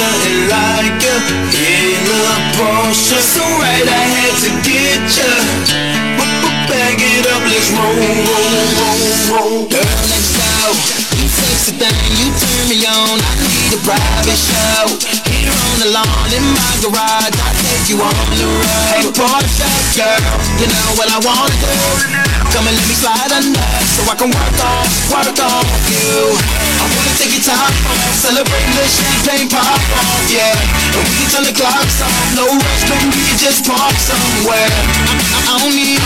nothing like ya. Hey, little Portia, so right I had to get ya. Back it up, let's roll, roll, roll, roll. Girl, let's go. You sexy thing, you turn me on. I need a private show. Here on the lawn in my garage, I take you on the road. Hey, Portia, girl, you know what I wanna do. Come and let me slide under, so I can work on, work on you. I wanna take your top off, celebrate the champagne pop off, yeah. We can turn the clocks off, no rush, baby, we can just park somewhere. I, I, don't need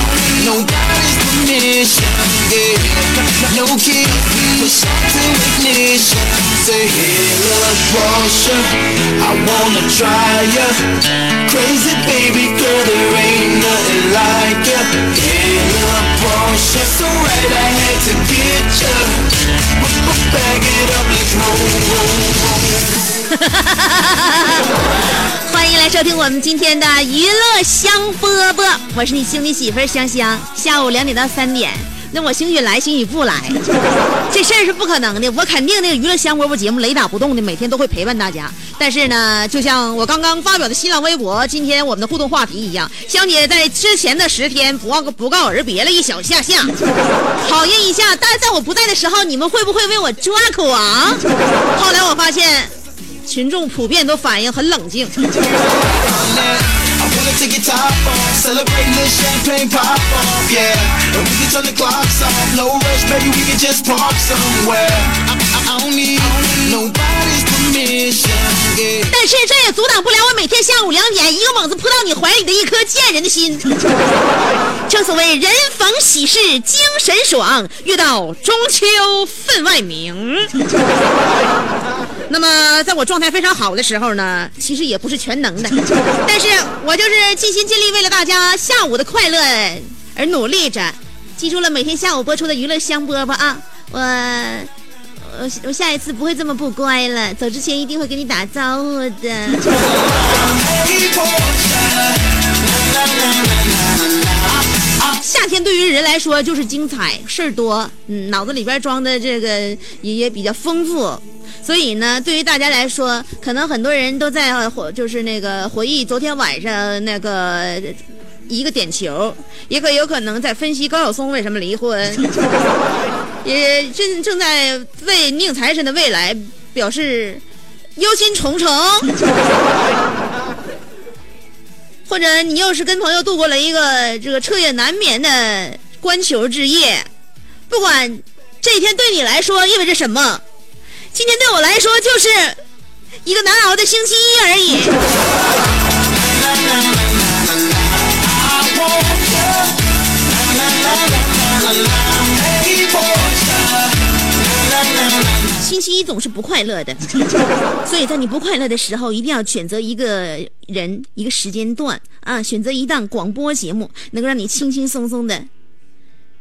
nobody's permission, yeah. No key, push up to ignition. Say, little Portia, I wanna try ya. Crazy baby girl, there ain't nothing like ya. Little Portia, so right I had to get ya. Back it up, let's roll. 欢迎来收听我们今天的娱乐香饽饽，我是你兄弟媳妇香香。下午两点到三点，那我兴许来，兴许不来，这事儿是不可能的。我肯定那个娱乐香饽饽节目雷打不动的，每天都会陪伴大家。但是呢，就像我刚刚发表的新浪微博，今天我们的互动话题一样，香姐在之前的十天不告不告而别了一小下下，考验一下，但是在我不在的时候，你们会不会为我抓狂？后来我发现。群众普遍都反应很冷静。Wanna take your top off, celebrate the champagne pop off, yeah. And we can turn the clocks off, no rush, baby, we can just park somewhere. I, I, I don't need yeah. 但是这也阻挡不了我每天下午两点一个猛子扑到你怀里的一颗贱人的心。正所谓人逢喜事精神爽，遇到中秋分外明。那么，在我状态非常好的时候呢，其实也不是全能的，但是我就是尽心尽力为了大家下午的快乐而努力着。记住了，每天下午播出的娱乐香饽饽啊，我我我下一次不会这么不乖了，走之前一定会给你打招呼的。夏天对于人来说就是精彩，事儿多，嗯，脑子里边装的这个也也比较丰富，所以呢，对于大家来说，可能很多人都在回就是那个回忆昨天晚上那个一个点球，也可有可能在分析高晓松为什么离婚，也正正在为宁财神的未来表示忧心忡忡。或者你又是跟朋友度过了一个这个彻夜难眠的观球之夜，不管这一天对你来说意味着什么，今天对我来说就是一个难熬的星期一而已。星期一总是不快乐的，所以在你不快乐的时候，一定要选择一个人、一个时间段啊，选择一档广播节目，能够让你轻轻松松的，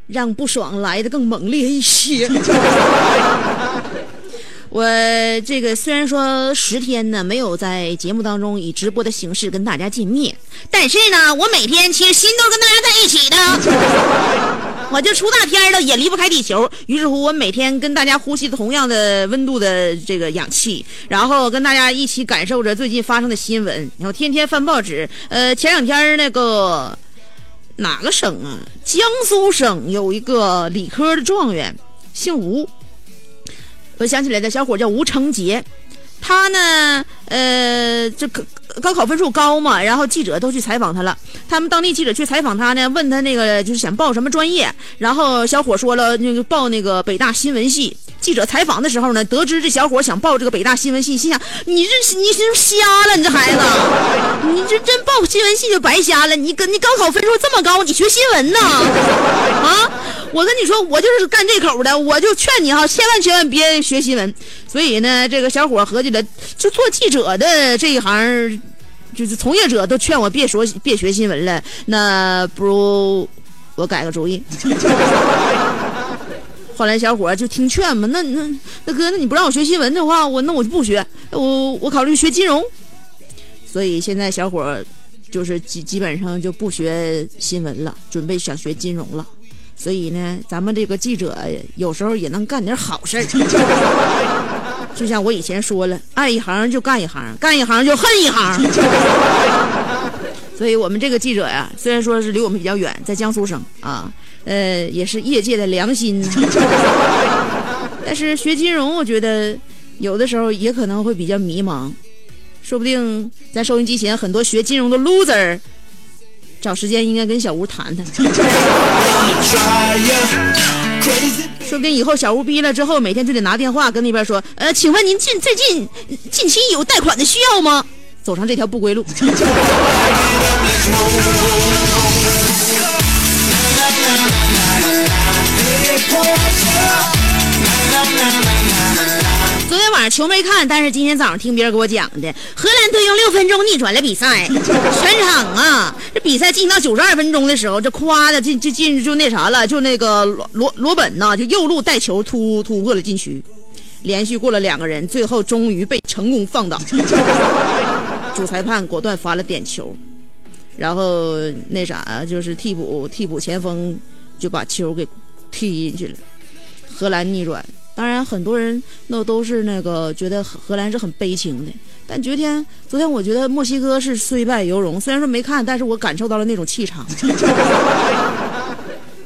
让不爽来的更猛烈一些。我这个虽然说十天呢没有在节目当中以直播的形式跟大家见面，但是呢，我每天其实心都是跟大家在一起的。我就出大天了，也离不开地球。于是乎，我每天跟大家呼吸同样的温度的这个氧气，然后跟大家一起感受着最近发生的新闻，然后天天翻报纸。呃，前两天那个哪个省啊？江苏省有一个理科的状元，姓吴。我想起来的小伙叫吴成杰，他呢，呃，这个高考分数高嘛，然后记者都去采访他了。他们当地记者去采访他呢，问他那个就是想报什么专业，然后小伙说了那个报那个北大新闻系。记者采访的时候呢，得知这小伙想报这个北大新闻系，心想你这你是瞎了，你这孩子，你这真报新闻系就白瞎了。你跟你高考分数这么高，你学新闻呢？啊，我跟你说，我就是干这口的，我就劝你哈，千万千万别学新闻。所以呢，这个小伙合计了，就做记者的这一行，就是从业者都劝我别说别学新闻了，那不如我改个主意。后来小伙就听劝嘛，那那那哥，那你不让我学新闻的话，我那我就不学，我我考虑学金融。所以现在小伙就是基基本上就不学新闻了，准备想学金融了。所以呢，咱们这个记者有时候也能干点好事儿。就像我以前说了，爱一行就干一行，干一行就恨一行。所以我们这个记者呀，虽然说是离我们比较远，在江苏省啊。呃，也是业界的良心。但是学金融，我觉得有的时候也可能会比较迷茫，说不定在收音机前很多学金融的 loser，找时间应该跟小吴谈谈。说不定以后小吴逼了之后，每天就得拿电话跟那边说，呃，请问您近最近近期有贷款的需要吗？走上这条不归路。昨天晚上球没看，但是今天早上听别人给我讲的，荷兰队用六分钟逆转了比赛。全场啊，这比赛进行到九十二分钟的时候，这夸的进就进就那啥了，就那个罗罗罗本呐，就右路带球突突破了禁区，连续过了两个人，最后终于被成功放倒。主裁判果断罚了点球，然后那啥就是替补替补前锋就把球给踢进去了。荷兰逆转，当然很多人那都是那个觉得荷兰是很悲情的。但昨天，昨天我觉得墨西哥是虽败犹荣。虽然说没看，但是我感受到了那种气场。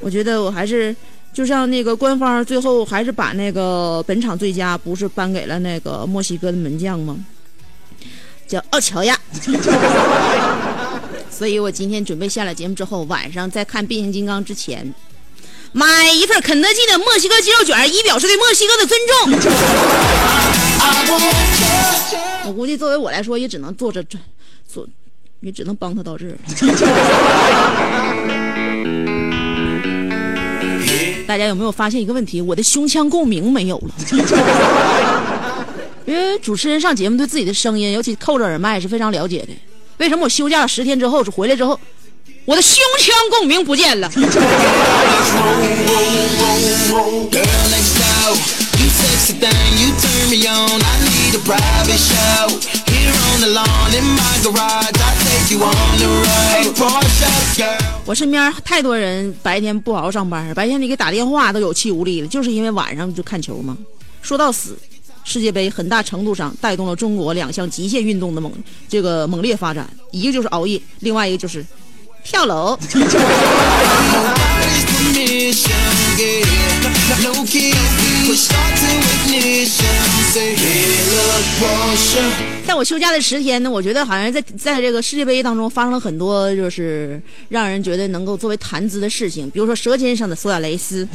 我觉得我还是就像那个官方最后还是把那个本场最佳不是颁给了那个墨西哥的门将吗？叫奥乔亚。所以我今天准备下了节目之后，晚上在看变形金刚之前。买一份肯德基的墨西哥鸡肉卷，以表示对墨西哥的尊重。我估计作为我来说，也只能做这这做，也只能帮他到这儿。大家有没有发现一个问题？我的胸腔共鸣没有了。因为主持人上节目对自己的声音，尤其扣着耳麦是非常了解的。为什么我休假了十天之后，回来之后？我的胸腔共鸣不见了。我身边太多人白天不好好上班，白天你给打电话都有气无力的，就是因为晚上就看球嘛。说到死，世界杯很大程度上带动了中国两项极限运动的猛这个猛烈发展，一个就是熬夜，另外一个就是。跳楼。在我休假的十天呢，我觉得好像在在这个世界杯当中发生了很多，就是让人觉得能够作为谈资的事情，比如说舌尖上的苏亚雷斯，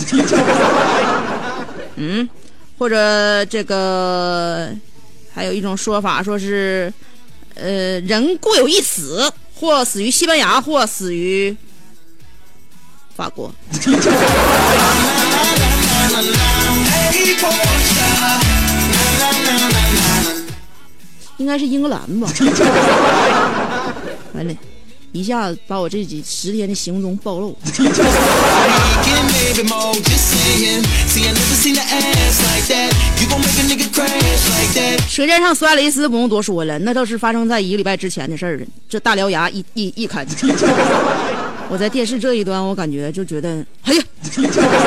嗯，或者这个还有一种说法，说是呃人固有一死。或死于西班牙，或死于法国。应该是英格兰吧。完了，一下子把我这几十天的行踪暴露。舌尖上苏亚雷斯不用多说了，那都是发生在一个礼拜之前的事儿了。这大獠牙一一一看，我在电视这一端，我感觉就觉得，哎呀，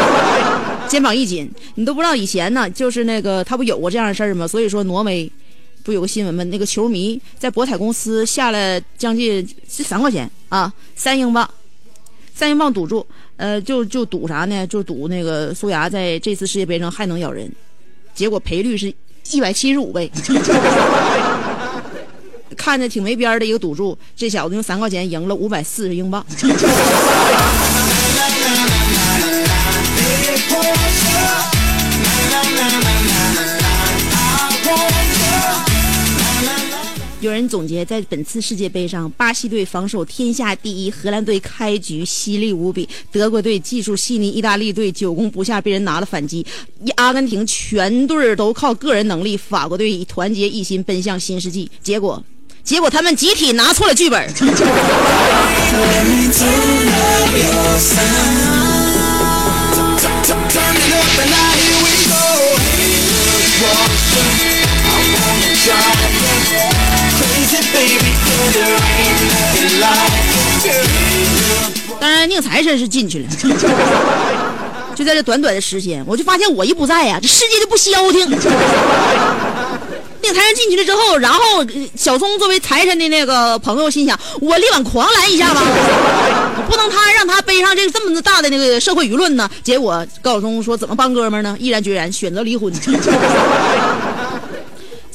肩膀一紧。你都不知道以前呢，就是那个他不有过这样的事儿吗？所以说挪威不有个新闻吗？那个球迷在博彩公司下了将近是三块钱啊，三英镑，三英镑赌注，呃，就就赌啥呢？就赌那个苏牙在这次世界杯上还能咬人，结果赔率是。一百七十五倍。看着挺没边儿的一个赌注，这小子用三块钱赢了五百四十英镑。有人总结，在本次世界杯上，巴西队防守天下第一，荷兰队开局犀利无比，德国队技术细腻，意大利队久攻不下，被人拿了反击，阿根廷全队都靠个人能力，法国队以团结一心奔向新世纪，结果，结果他们集体拿错了剧本。当然，宁财神是进去了。就在这短短的时间，我就发现我一不在呀、这世界就不消停。宁 财神进去了之后，然后小松作为财神的那个朋友心想：我力挽狂澜一下吧，不能他让他背上这这么大的那个社会舆论呢。结果高晓松说：怎么帮哥们呢？毅然决然选择离婚。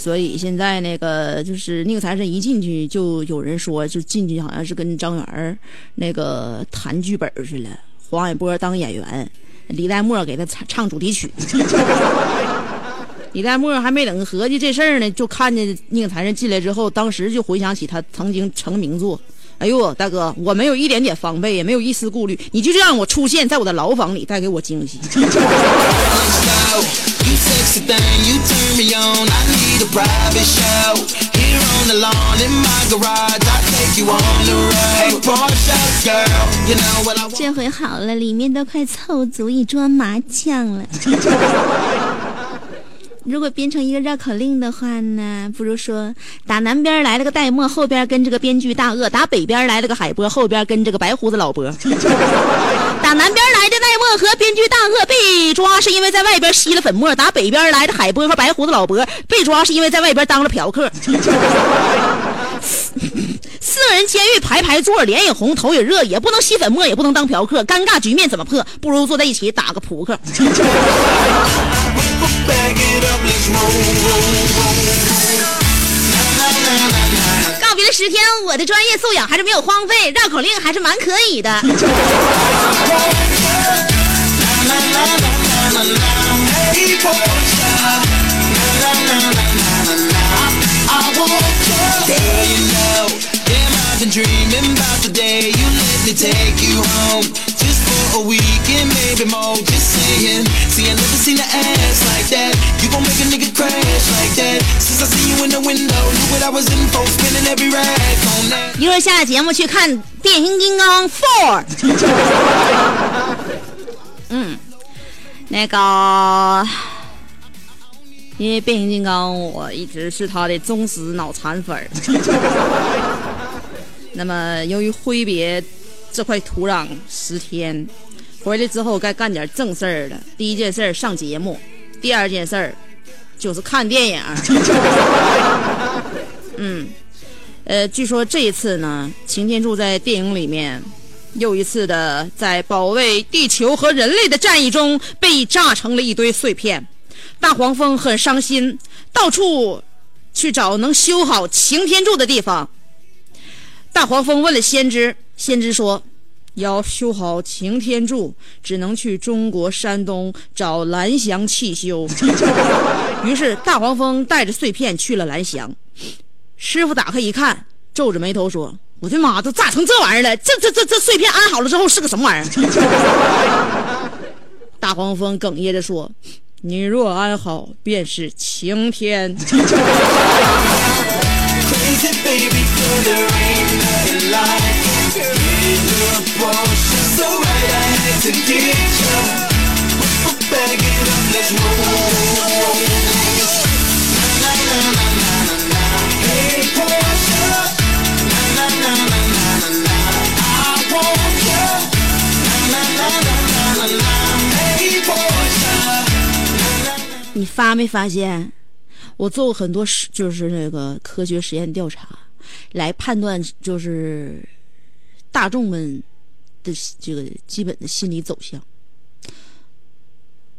所以现在那个就是宁财神一进去，就有人说，就进去好像是跟张元那个谈剧本似的，黄海波当演员，李代沫给他唱唱主题曲。李代沫还没等合计这事儿呢，就看见宁财神进来之后，当时就回想起他曾经成名作。哎呦，大哥，我没有一点点防备，也没有一丝顾虑，你就这样我出现在我的牢房里，带给我惊喜。go. You sexy thing, you turn me on. I need a private show. Here on the lawn in my garage, I take you on the road. Hey, Porsche girl, you know what I want. 这回好了，里面都快凑足一桌麻将了。如果编成一个绕口令的话呢，不如说打南边来了个戴墨，后边跟着个编剧大鳄；打北边来了个海波，后边跟着个白胡子老伯。南边来的戴墨和编剧大鳄被抓，是因为在外边吸了粉末；打北边来的海波和白胡子老伯被抓，是因为在外边当了嫖客。四个人监狱排排坐，脸也红，头也热，也不能吸粉末，也不能当嫖客，尴尬局面怎么破？不如坐在一起打个扑克。十天，我的专业素养还是没有荒废，绕口令还是蛮可以的。一会儿下节目去看《变形金刚 Four》。嗯，那个，因为变形金刚我一直是他的忠实脑残粉儿。那么由于挥别这块土壤十天，回来之后该干点正事儿了。第一件事儿上节目，第二件事儿就是看电影。嗯。呃，据说这一次呢，擎天柱在电影里面又一次的在保卫地球和人类的战役中被炸成了一堆碎片。大黄蜂很伤心，到处去找能修好擎天柱的地方。大黄蜂问了先知，先知说，要修好擎天柱，只能去中国山东找蓝翔汽修。于是大黄蜂带着碎片去了蓝翔。师傅打开一看，皱着眉头说：“我的妈，都炸成这玩意儿了！这这这这碎片安好了之后是个什么玩意儿？” 大黄蜂哽咽着说：“你若安好，便是晴天。你发没发现，我做过很多实，就是那个科学实验调查，来判断就是大众们的这个基本的心理走向。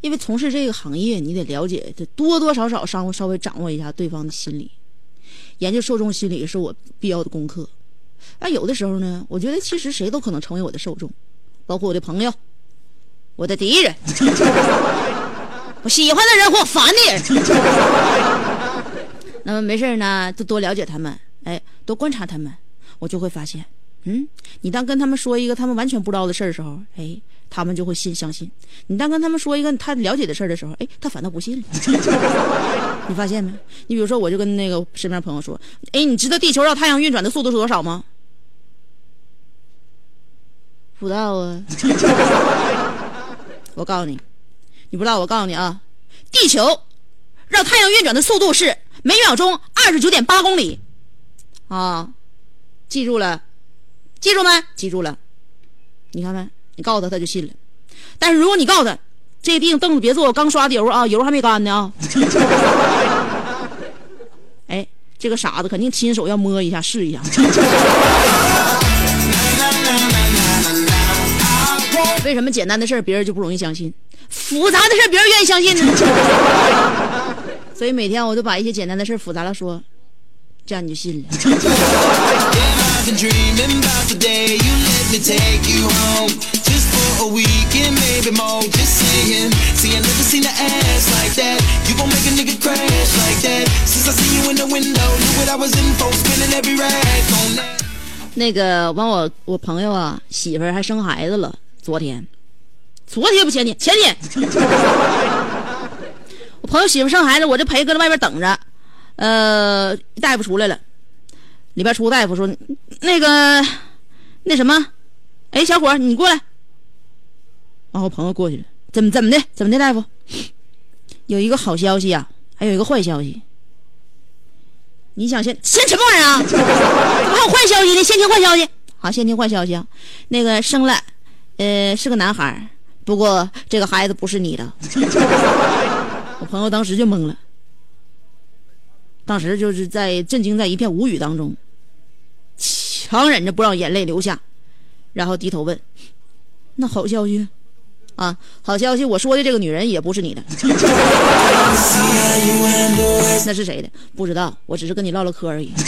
因为从事这个行业，你得了解，得多多少少稍微稍微掌握一下对方的心理，研究受众心理是我必要的功课。啊，有的时候呢，我觉得其实谁都可能成为我的受众，包括我的朋友、我的敌人、我喜欢的人或烦的人。那么没事呢，就多了解他们，哎，多观察他们，我就会发现，嗯，你当跟他们说一个他们完全不知道的事儿的时候，哎。他们就会信相信，你当跟他们说一个他了解的事儿的时候，哎，他反倒不信了。你发现没？你比如说，我就跟那个身边朋友说，哎，你知道地球绕太阳运转的速度是多少吗？不知道啊。我告诉你，你不知道，我告诉你啊，地球绕太阳运转的速度是每秒钟二十九点八公里。啊，记住了，记住没？记住了。你看看。你告诉他，他就信了。但是如果你告诉他，这地凳子别坐，我刚刷的油啊，油还没干呢啊。哎，这个傻子肯定亲手要摸一下，试一下。为什么简单的事别人就不容易相信，复杂的事别人愿意相信呢？所以每天我都把一些简单的事复杂了说，这样你就信了。那个完，我我朋友啊，媳妇儿还生孩子了。昨天，昨天不前天，前天，我朋友媳妇生孩子，我就陪搁在外边等着。呃，大夫出来了。里边出个大夫说：“那个，那什么，哎，小伙你过来。”然后朋友过去了，怎么怎么的？怎么的，大夫？有一个好消息啊，还有一个坏消息。你想先先什么玩意儿啊？怎么还有坏消息呢？先听坏消息。好，先听坏消息啊。那个生了，呃，是个男孩，不过这个孩子不是你的。我朋友当时就懵了。当时就是在震惊在一片无语当中，强忍着不让眼泪流下，然后低头问：“那好消息啊，好消息！我说的这个女人也不是你的，那是谁的？不知道，我只是跟你唠唠嗑而已。”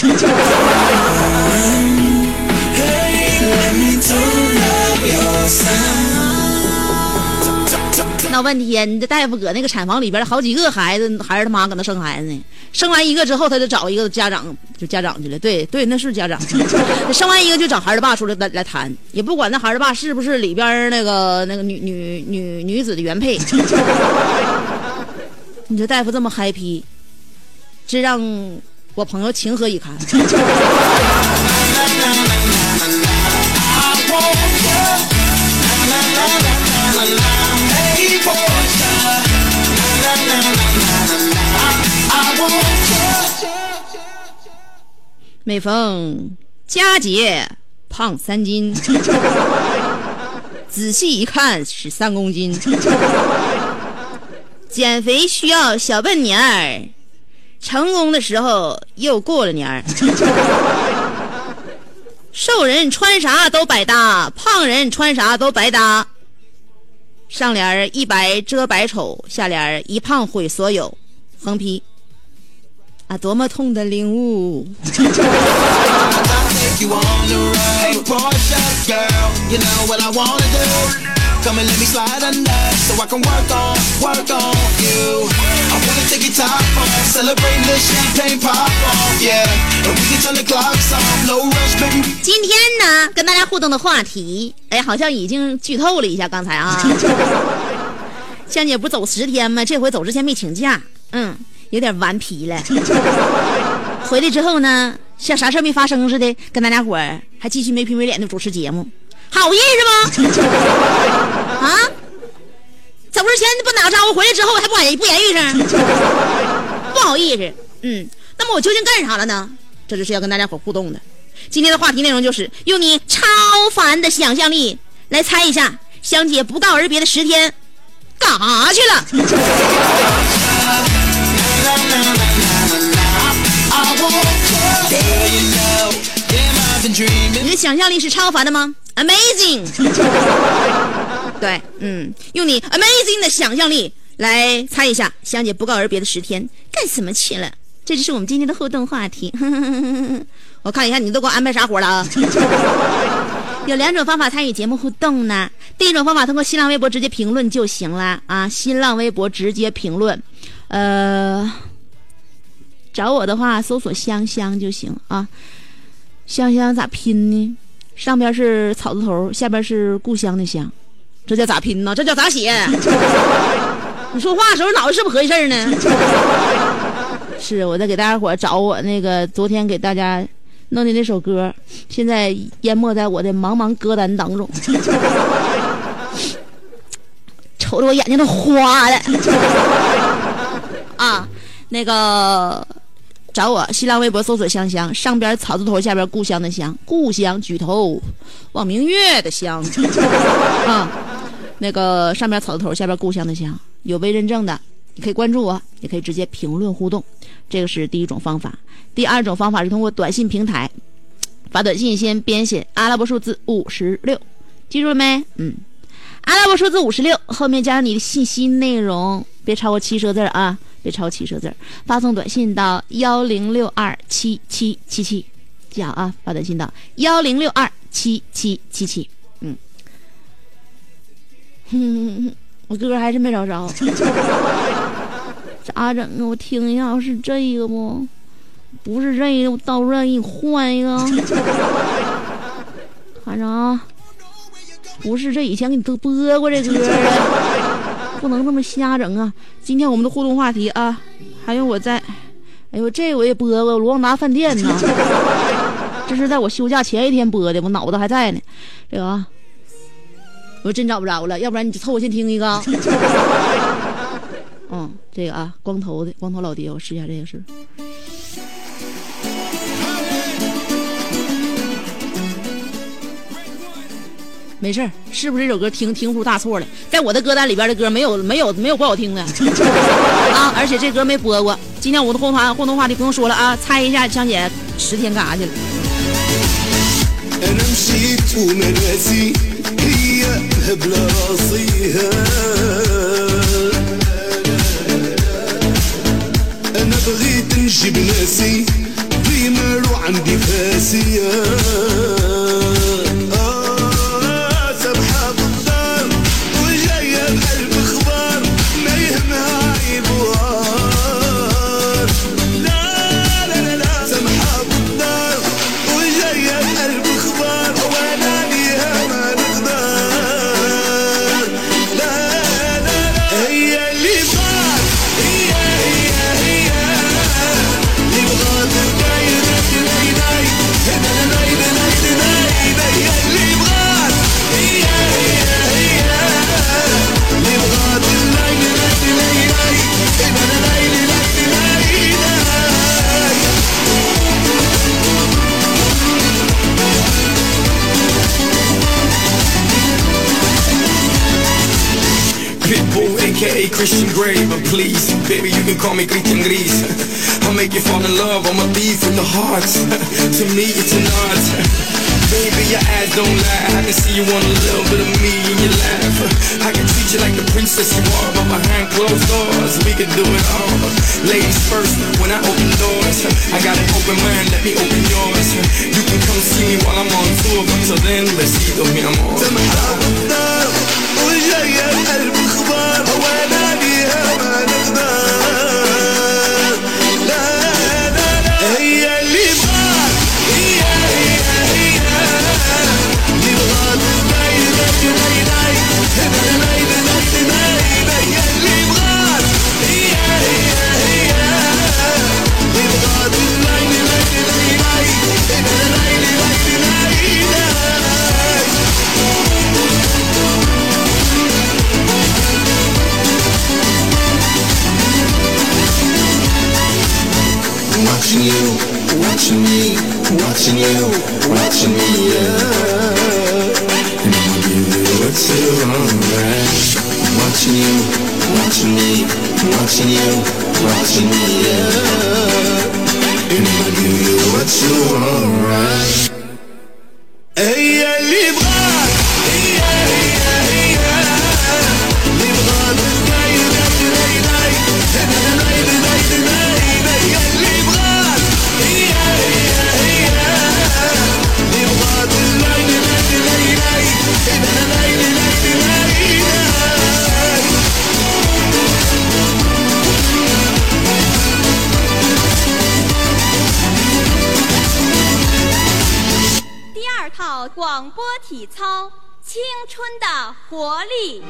闹半天，你这大夫搁那个产房里边好几个孩子，孩子他妈搁那生孩子呢？生完一个之后，他就找一个家长，就家长去了。对对，那是家长。生完一个就找孩儿的爸出来来来谈，也不管那孩儿的爸是不是里边那个那个女女女女子的原配。你这大夫这么嗨皮，这让我朋友情何以堪？每逢佳节胖三斤，仔细一看是三公斤。减肥需要小半年儿，成功的时候又过了年儿。瘦人穿啥都百搭，胖人穿啥都白搭。上联一白遮百丑，下联一胖毁所有。横批。啊，多么痛的领悟！今天呢，跟大家互动的话题，哎，好像已经剧透了一下。刚才啊，香姐不走十天吗？这回走之前没请假，嗯。有点顽皮了，回来之后呢，像啥事没发生似的，跟大家伙儿还继续没皮没脸的主持节目，好意思吗？啊，走之前不打个招呼，回来之后还不言不言语声，不好意思。嗯，那么我究竟干啥了呢？这就是要跟大家伙互动的。今天的话题内容就是用你超凡的想象力来猜一下，香姐不告而别的十天干啥去了？你的想象力是超凡的吗？Amazing！对，嗯，用你 Amazing 的想象力来猜一下，香姐不告而别的十天干什么去了？这就是我们今天的互动话题。我看一下你都给我安排啥活了啊？有两种方法参与节目互动呢。第一种方法，通过新浪微博直接评论就行了啊！新浪微博直接评论，呃，找我的话搜索香香就行啊。香香咋拼呢？上边是草字头，下边是故乡的乡，这叫咋拼呢？这叫咋写？你说话的时候脑子是不是合计事儿呢？是我在给大家伙找我那个昨天给大家弄的那首歌，现在淹没在我的茫茫歌单当中，瞅得我眼睛都花了啊！那个找我新浪微博搜索“香香”，上边草字头，下边故乡的乡，故乡举头望明月的乡 啊。那个上边草字头，下边故乡的乡，有未认证的，你可以关注我，也可以直接评论互动，这个是第一种方法。第二种方法是通过短信平台发短信，先编写阿拉伯数字五十六，记住了没？嗯，阿拉伯数字五十六后面加上你的信息内容，别超过七十个字啊，别超七十个字，发送短信到幺零六二七七七七，记好啊，发短信到幺零六二七七七七。哼，我歌还是没找着，咋整啊？我听一下，是这个不？不是这个，我到时候给你换一个。看着啊，不是这以前给你播过这歌啊，不能这么瞎整啊！今天我们的互动话题啊，还有我在，哎呦，这我也播过罗旺达饭店呢，这是在我休假前一天播的，我脑子还在呢，这个啊。我真找不着了，要不然你就凑合先听一个。嗯，这个啊，光头的光头老爹，我试一下这个是。没事是不是这首歌听听出大错了？在我的歌单里边的歌没有没有没有不好听的 啊！而且这歌没播过。今天我的互动互动话题不用说了啊，猜一下香姐十天干啥去了 Christian Grey, but please, baby, you can call me Christian Gris. I'll make you fall in love, I'm a thief with the heart. to me, it's an art. Baby, your eyes don't lie. I can see you want a little bit of me in your laugh. I can treat you like the princess you are, but behind closed doors, we can do it all. Ladies first, when I open doors, I got an open mind, let me open yours. You can come see me while I'm on tour, but till then, let's see the mi amor. وجاي القلب اخبار وانا بيها ما نقدر watching me, watching you, watching me, yeah. And I'ma give you what you alright. Watching you, watching me, watching you, watching me, yeah. And I'ma give you what you alright. هي 体操，青春的活力。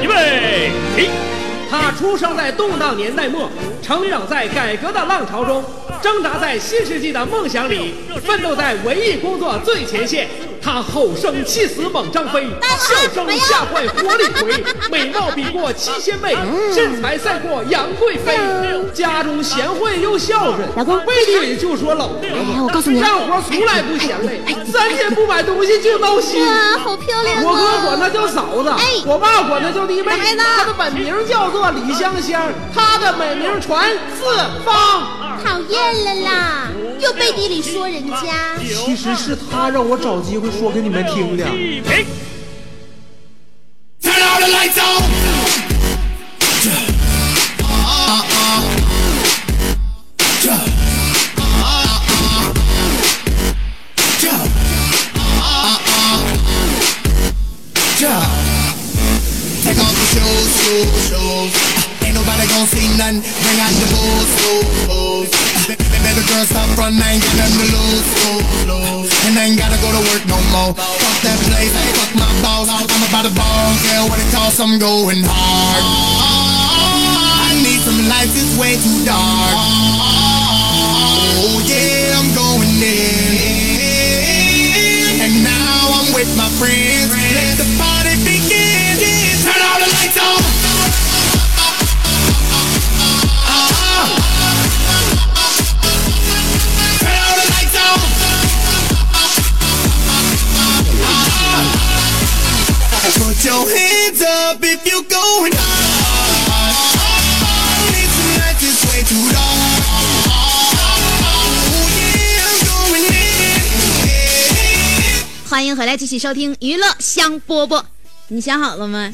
预备起！他出生在动荡年代末，成长在改革的浪潮中，挣扎在新世纪的梦想里，奋斗在文艺工作最前线。他吼声气死猛张飞，笑声吓坏活李逵，美貌比过七仙妹，身材赛过杨贵妃。家中贤惠又孝顺，老公背地里就说老婆。哎我告诉你干活从来不嫌累，三天不买东西就闹心。哇，好漂亮我哥啊！管她叫嫂子，哎我爸管她叫弟妹。她的本名叫做李香香，她的美名传蓝四方，讨厌了啦！又背地里说人家。其实是他让我找机会说给你们听的。See nothing. Bring out the booze, booze, booze. Baby girl, stop front, I ain't nothing to lose, lose, lose. And I ain't gotta go to work no more. Fuck that place, I fuck my boss. I'm about to ball, girl, what it costs, I'm going hard. I need some lights, it's way too dark. Oh yeah, I'm going in. And now I'm with my friends. Your hands up if you're going hard. Need some lights, it's way too dark. Oh yeah, I'm going in. 欢迎回来，继续收听娱乐香饽饽。你想好了吗？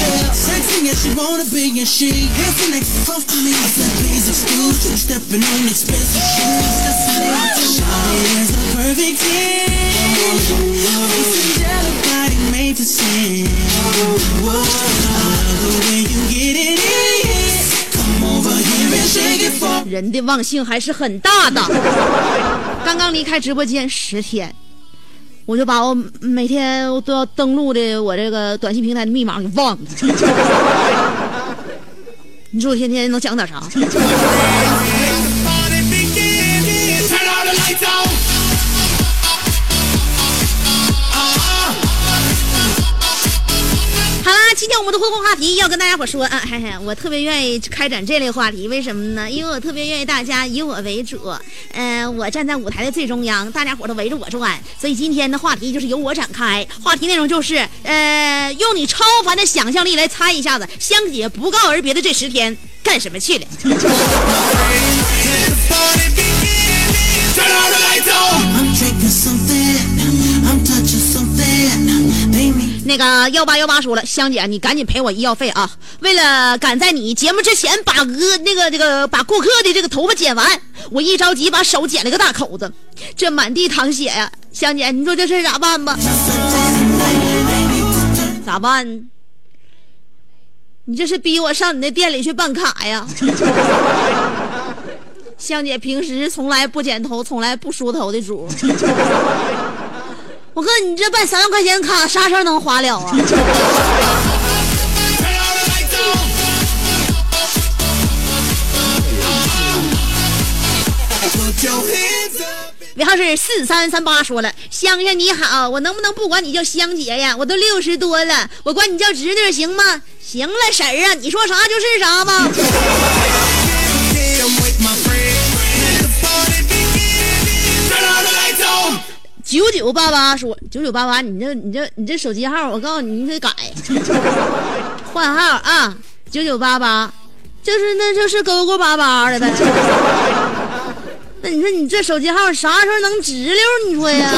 Head Sexy as she wanna be, and she dancing next close to me. I said, please excuse you stepping on expensive shoes. That's a little Shawty is a perfect ten. This angelic body made to sin. Whoa, I love the way you get it in. Come over here and shake it for 人的忘性还是很大的。刚刚离开直播间十天，我就把我每天都要登录的我这个短信平台的密码给忘了。你说我天天能讲点啥？今天我们的互动话题要跟大家伙说啊，嘿嘿，我特别愿意开展这类话题，为什么呢？因为我特别愿意大家以我为主，嗯、我站在舞台的最中央，大家伙都围着我转，所以今天的话题就是由我展开，话题内容就是，呃，用你超凡的想象力来猜一下子，香姐不告而别的这十天干什么去了？那个幺八幺八说了，香姐，你赶紧赔我医药费啊！为了赶在你节目之前把额那个这个把顾客的这个头发剪完，我一着急把手剪了个大口子，这满地淌血呀、香姐，你说这事咋办吧？咋办？你这是逼我上你那店里去办卡呀？香姐平时从来不剪头，从来不梳头的主。我哥，你这办三万块钱卡，啥时候能花了啊.尾号是四三三八说了，香香你好，我能不能不管你叫香姐呀？我都六十多了，我管你叫侄女行吗？行了，婶儿啊，你说啥就是啥吧。九九八八说，九九八八，你这你这你这手机号，我告诉你，你得改，换号啊，九九八八，就是那就是勾勾巴巴的呗。那你说你这手机号啥时候能直溜？你说呀？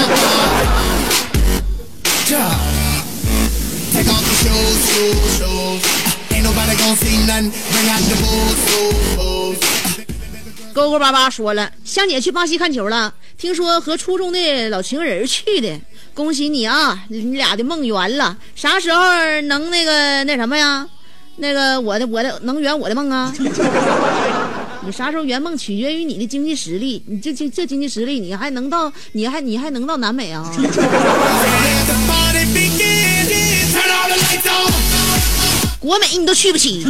勾勾巴巴说了，香姐去巴西看球了，听说和初中的老情人去的，恭喜你啊，你俩的梦圆了。啥时候能那个那什么呀？那个我的我的能圆我的梦啊？你啥时候圆梦取决于你的经济实力，你这这这经济实力，你还能到你还你还能到南美啊？国美你都去不起。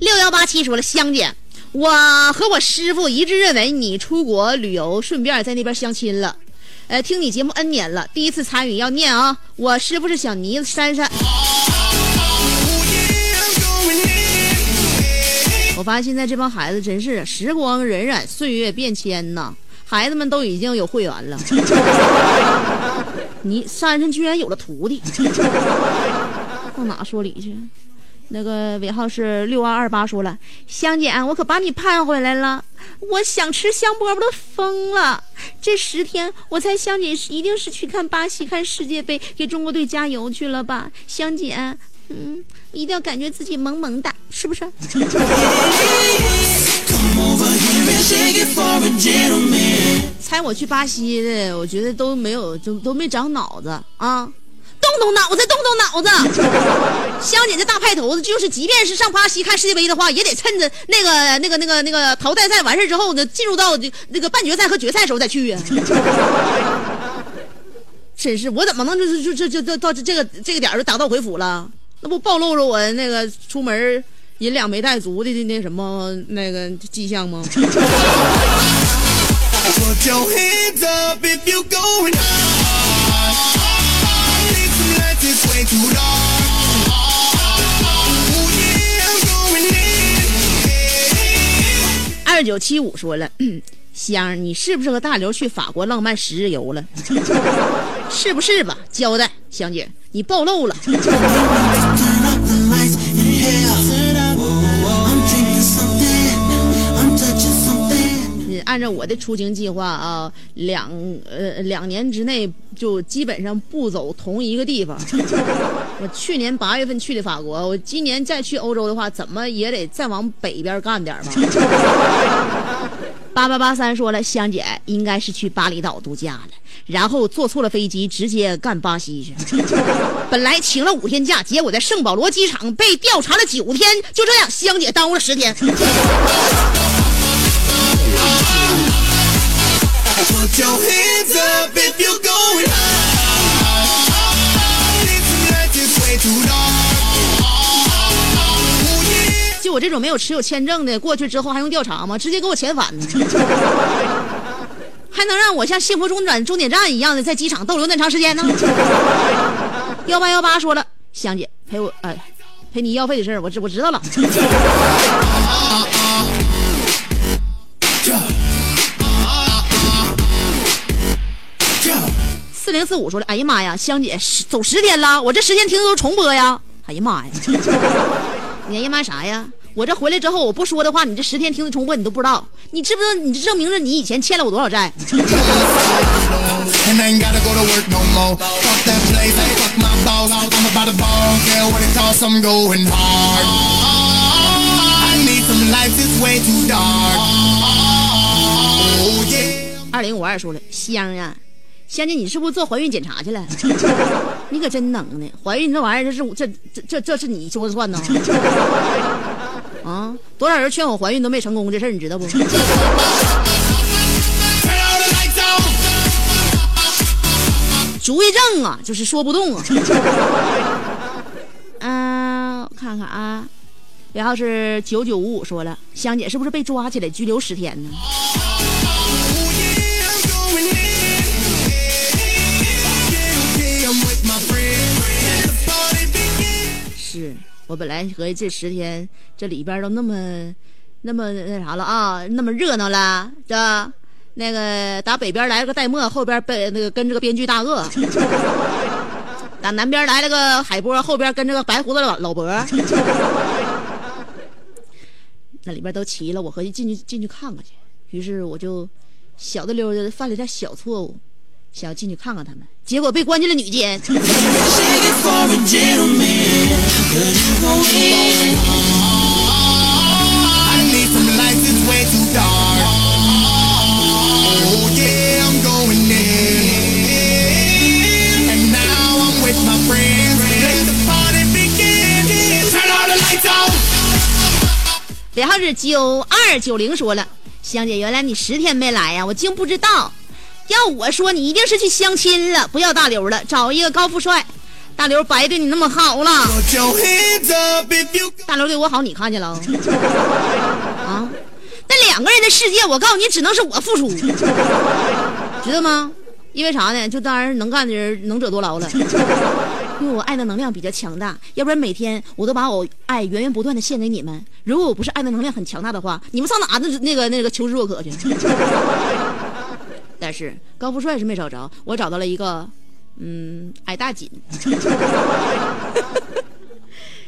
六幺八七说了，香姐，我和我师傅一致认为你出国旅游，顺便在那边相亲了。呃，听你节目 N 年了，第一次参与要念啊。我师傅是小妮子珊珊，Oh. 我发现现在这帮孩子真是时光荏苒，岁月变迁呐，孩子们都已经有会员了。你珊珊居然有了徒弟，上哪说理去？那个尾号是六二二八，说了，香姐，我可把你盼回来了，我想吃香饽饽都疯了。这十天，我猜香姐一定是去看巴西、看世界杯，给中国队加油去了吧？香姐，嗯，一定要感觉自己萌萌的，是不是？猜我去巴西的，我觉得都没有，都都没长脑子啊！动动脑子，动动脑子！香姐这大派头子，就是即便是上巴西看世界杯的话，也得趁着那个、那个、那个、那个淘汰赛完事之后呢，进入到那个半决赛和决赛时候再去呀、真是，我怎么能就就就就就到这个这个点就打道回府了？那不暴露了我那个出门银两没带足的那什么那个迹象吗？二九七五说了，香儿，你是不是和大刘去法国浪漫十日游了？是不是吧？交代，香姐，你暴露了。按照我的出行计划啊，两呃两年之内就基本上不走同一个地方。我去年八月份去的法国，我今年再去欧洲的话，怎么也得再往北边干点吧。八八八三说了，香姐应该是去巴厘岛度假了，然后坐错了飞机，直接干巴西去。本来请了五天假，结果在圣保罗机场被调查了九天，就这样，香姐耽误了十天。就我这种没有持有签证的，过去之后还用调查吗？直接给我遣返呢，还能让我像幸福中转终点站一样的在机场逗留那么长时间呢？幺八幺八说了，香姐赔我，哎，赔你医药费的事儿，我知我知道了。四零四五说了，哎呀妈呀，香姐十走十天了，我这十天听的都重播呀，哎呀妈呀，你哎呀妈啥呀？我这回来之后我不说的话，你这十天听的重播你都不知道，你知不知道？你这证明着你以前欠了我多少债。二零五二说了，香啊，香姐，你是不是做怀孕检查去了？你可真能耐，怀孕这玩意儿，这是这这这这是你说了算呢？啊，多少人劝我怀孕都没成功，这事儿你知道不.主意正啊，就是说不动啊。嗯、我看看啊，然后是九九五五说了，香姐是不是被抓起来拘留十天呢？是我本来合计这十天这里边都那么那么那啥了啊，那么热闹了，是吧？那个打北边来了个戴墨，后边被那个跟着个编剧大鳄；打南边来了个海波，后边跟着个白胡子老老伯。那里边都齐了，我合计进去进去看看去。于是我就小的溜的犯了点小错误，想要进去看看他们，结果被关进了女监。Shake it for a gentleman. Could you go in? I need some lights, it's way too dark. Oh yeah, I'm going in. And now I'm with my friends. Let the party begin. Turn all the lights on. 尾号是九二九零说了，香姐，原来你十天没来呀、我竟不知道。要我说，你一定是去相亲了，不要大刘了，找一个高富帅。大刘白对你那么好了大刘对我好，你看见了 啊？那两个人的世界，我告诉你，只能是我付出，知道吗？因为啥呢？就当然能干的人能者多劳了。因为我爱的能量比较强大，要不然每天我都把我爱源源不断的献给你们。如果我不是爱的能量很强大的话，你们上哪那那个那个求知若渴去？但是高富帅是没找着，我找到了一个，嗯，矮大紧。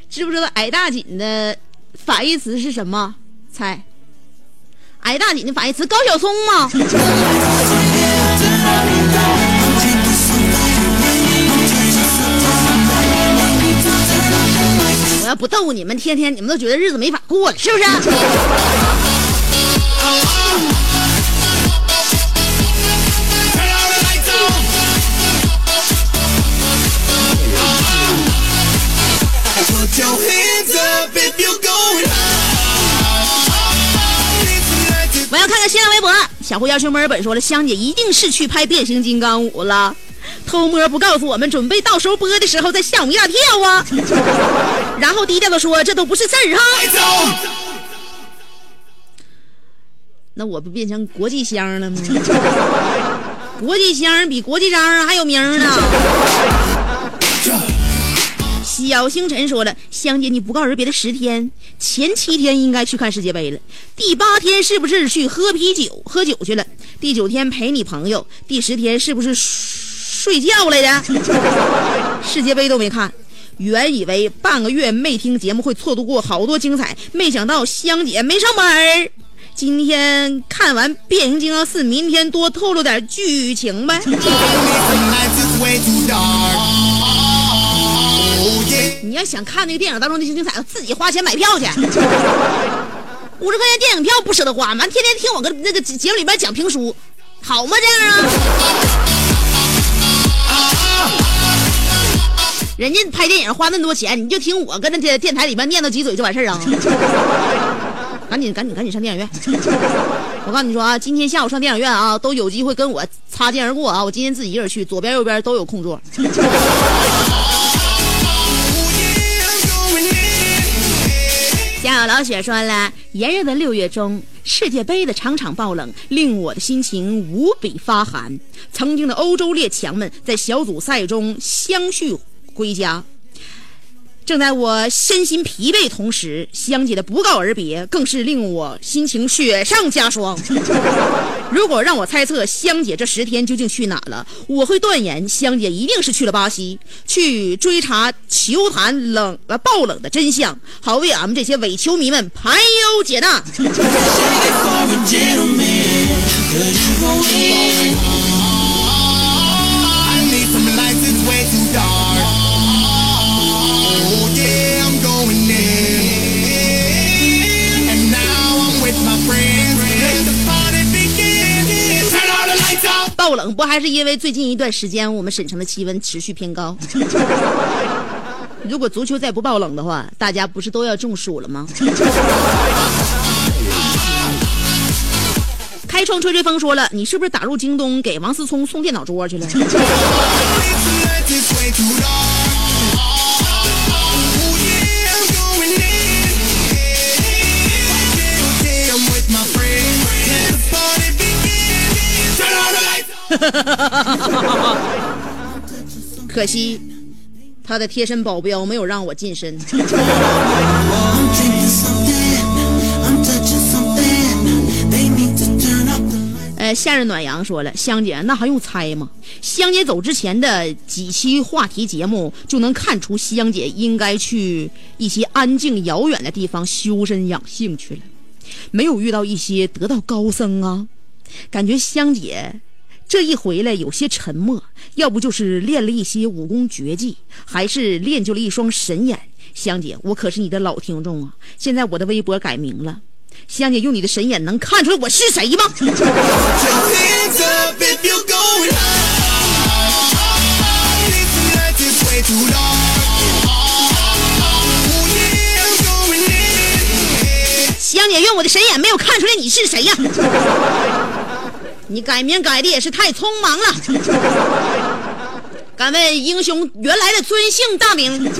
知不知道矮大紧的反义词是什么？猜。矮大紧的反义词高晓松吗？我要不逗你们，天天你们都觉得日子没法过了，是不是？Put your hands up if you going. 我要看看新浪微博，小胡要去墨尔本说了，香姐一定是去拍变形金刚五了，偷摸不告诉我们，准备到时候播的时候再吓我们一大跳啊！然后低调的说，这都不是事儿哈。那我不变成国际香了吗？国际香比国际章还有名呢。小星辰说了，香姐你不告而别的十天，前七天应该去看世界杯了，第八天是不是去喝啤酒喝酒去了？第九天陪你朋友，第十天是不是睡觉来的？世界杯都没看。原以为半个月没听节目会错度过好多精彩，没想到香姐没上班儿。今天看完《变形金刚四》，明天多透露点剧情呗。你要想看那个电影当中的精彩，自己花钱买票去。五十块钱电影票不舍得花，完天天听我跟那个节节目里边讲评书，好吗？这样啊？人家拍电影花那么多钱，你就听我跟那电电台里边念叨几嘴就完事儿啊？赶紧赶紧赶紧上电影院！我告诉你说啊，今天下午上电影院啊，都有机会跟我擦肩而过啊！我今天自己一个人去，左边右边都有空座。像老雪说了，炎热的六月中，世界杯的场场爆冷，令我的心情无比发寒。曾经的欧洲列强们在小组赛中相续归家。正在我身心疲惫同时，香姐的不告而别更是令我心情雪上加霜。如果让我猜测香姐这十天究竟去哪了，我会断言香姐一定是去了巴西，去追查球坛冷呃爆冷的真相，好为俺们这些伪球迷们排忧解难。爆冷不还是因为最近一段时间我们省城的气温持续偏高？如果足球再不爆冷的话，大家不是都要中暑了吗？开窗吹吹风说了，你是不是打入京东给王思聪送电脑桌去了？可惜，他的贴身保镖没有让我近身。呃，夏日暖阳说了，香姐那还用猜吗？香姐走之前的几期话题节目就能看出，香姐应该去一些安静遥远的地方修身养性去了，没有遇到一些得道高僧啊。感觉香姐这一回来有些沉默，要不就是练了一些武功绝技，还是练就了一双神眼。香姐，我可是你的老听众啊！现在我的微博改名了，香姐用你的神眼能看出来我是谁吗？香姐用我的神眼没有看出来你是谁呀？你改名改的也是太匆忙了。敢问英雄原来的尊姓大名？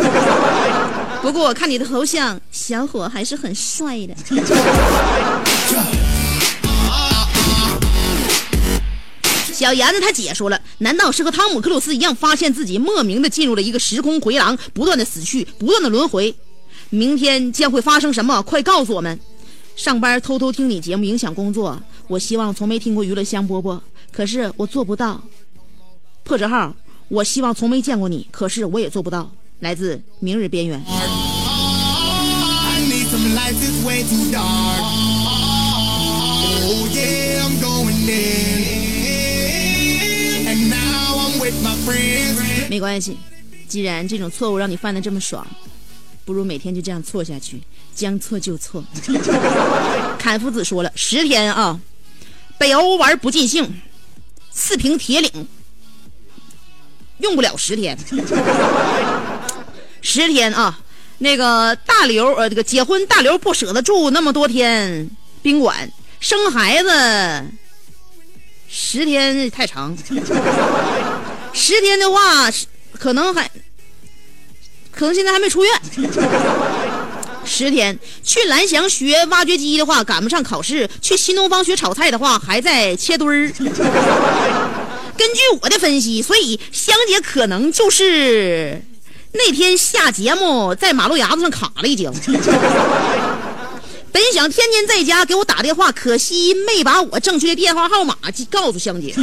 不过我看你的头像，小伙还是很帅的。小严子他姐说了，难道是和汤姆克鲁斯一样，发现自己莫名的进入了一个时空回廊，不断的死去，不断的轮回？明天将会发生什么？快告诉我们！上班偷偷听你节目影响工作，我希望从没听过娱乐香饽饽，可是我做不到。破折号，我希望从没见过你，可是我也做不到。来自明日边缘。Oh. 没关系，既然这种错误让你犯的这么爽，不如每天就这样错下去，将错就错。坎夫子说了，十天啊，北欧玩不尽兴，四平铁岭用不了十天，十天啊，那个大刘呃，这个结婚大刘不舍得住那么多天宾馆，生孩子十天太长。十天的话，可能还，可能现在还没出院。十天去蓝翔学挖掘机的话，赶不上考试；去新东方学炒菜的话，还在切墩儿。根据我的分析，所以香姐可能就是那天下节目在马路牙子上卡了一跤。本想天天在家给我打电话，可惜没把我正确的电话号码告诉香姐。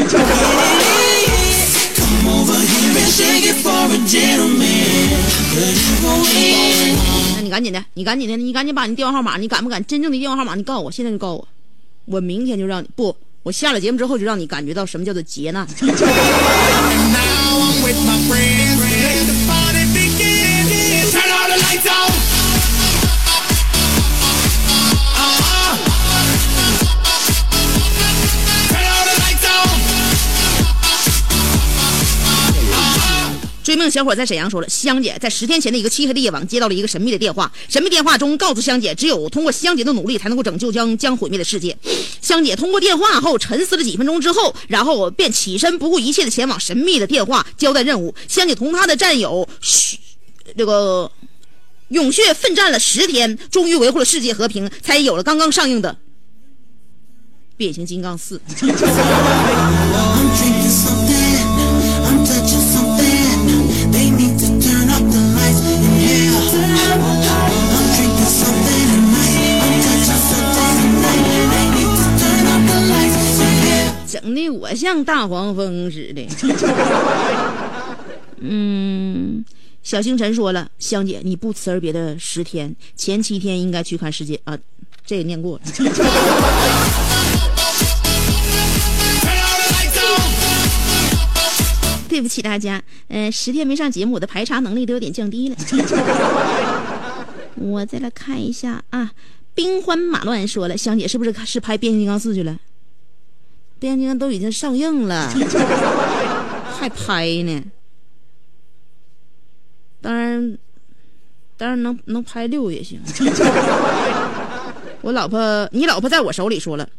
那你赶紧的，你赶紧的，你赶紧把你电话号码，你敢不敢真正的电话号码？你告诉我，现在就告诉我，我明天就让你不，我下了节目之后就让你感觉到什么叫做劫难。追梦小伙在沈阳说了，香姐在十天前的一个漆黑的夜晚接到了一个神秘的电话，神秘电话中告诉香姐，只有通过香姐的努力才能够拯救将将毁灭的世界。香姐通过电话后沉思了几分钟之后，然后便起身不顾一切的前往神秘的电话交代任务。香姐同她的战友嘘这个勇血奋战了十天，终于维护了世界和平，才有了刚刚上映的《变形金刚四》。整的我像大黄蜂似的。嗯，小星辰说了，香姐你不辞而别的十天，前七天应该去看世界啊，这个念过了。对不起大家，呃，十天没上节目，我的排查能力都有点降低了。我再来看一下啊，兵荒马乱说了，香姐是不是是拍《变形金刚四》去了？《变形金刚》都已经上映了，还拍呢？当然，当然能能拍六也行。我老婆，你老婆在我手里说了，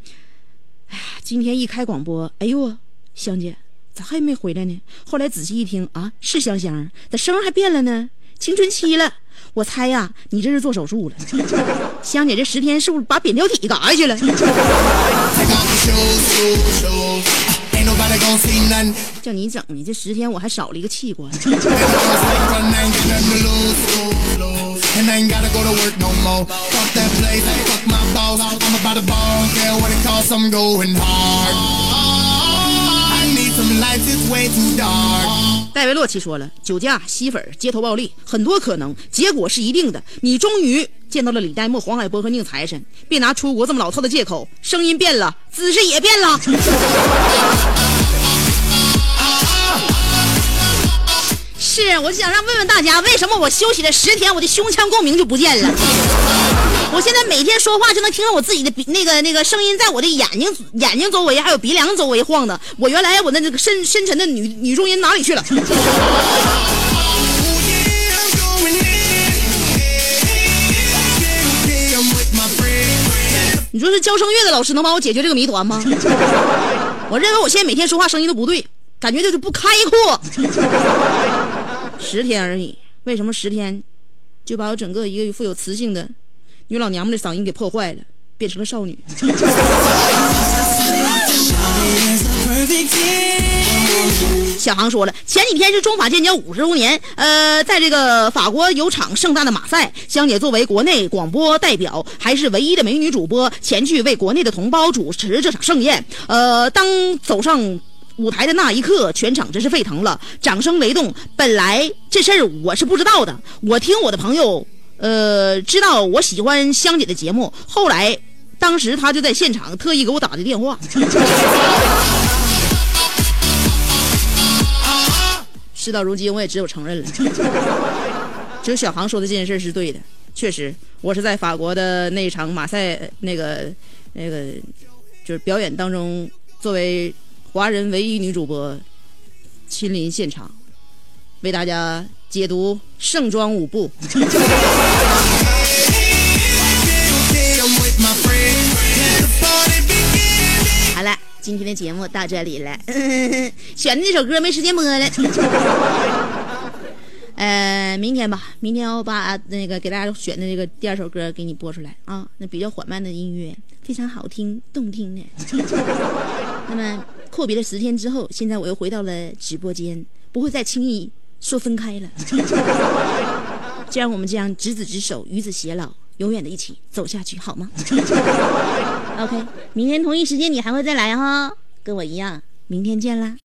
哎呀，今天一开广播，哎呦，香姐咋还没回来呢？后来仔细一听啊，是香香，咋声还变了呢？青春期了，我猜呀，你这是做手术了。香姐这十天是不是把扁桃体嘎下去了？Take off your shoes, shoes, shoes. Ain't nobody gonna see nothing. 叫你整的，这十天我还少了一个器官。戴维洛奇说了酒驾吸粉街头暴力很多可能结果是一定的。你终于见到了李代沫黄海波和宁财神别拿出国这么老套的借口声音变了姿势也变了。是，我就想让问问大家，为什么我休息了十天，我的胸腔共鸣就不见了？我现在每天说话就能听到我自己的鼻那个那个声音，在我的眼睛眼睛周围还有鼻梁周围晃的。我原来我的那个深深沉的女女中音哪里去了？你说是教声乐的老师能帮我解决这个谜团吗？我认为我现在每天说话声音都不对，感觉就是不开阔。十天而已，为什么十天就把我整个一个富有磁性的女老娘们的嗓音给破坏了，变成了少女？小航说了，前几天是中法建交五十周年，呃，在这个法国有场盛大的马赛，香姐作为国内广播代表，还是唯一的美女主播前去为国内的同胞主持这场盛宴。呃，当走上舞台的那一刻，全场真是沸腾了，掌声雷动。本来这事儿我是不知道的，我听我的朋友，呃，知道我喜欢香姐的节目，后来当时他就在现场特意给我打的电话。事到如今，我也只有承认了。只有小航说的这件事是对的，确实，我是在法国的那一场马赛那个那个就是表演当中，作为华人唯一女主播，亲临现场，为大家解读盛装舞步。好了。今天的节目到这里了，选的那首歌没时间播了。呃，明天吧，明天我把那个给大家选的这个第二首歌给你播出来啊，那比较缓慢的音乐，非常好听，动听的。那么阔别了十天之后，现在我又回到了直播间，不会再轻易说分开了。就让我们这样执子之手，与子偕老，永远的一起走下去，好吗？OK，明天同一时间你还会再来哈，跟我一样，明天见啦。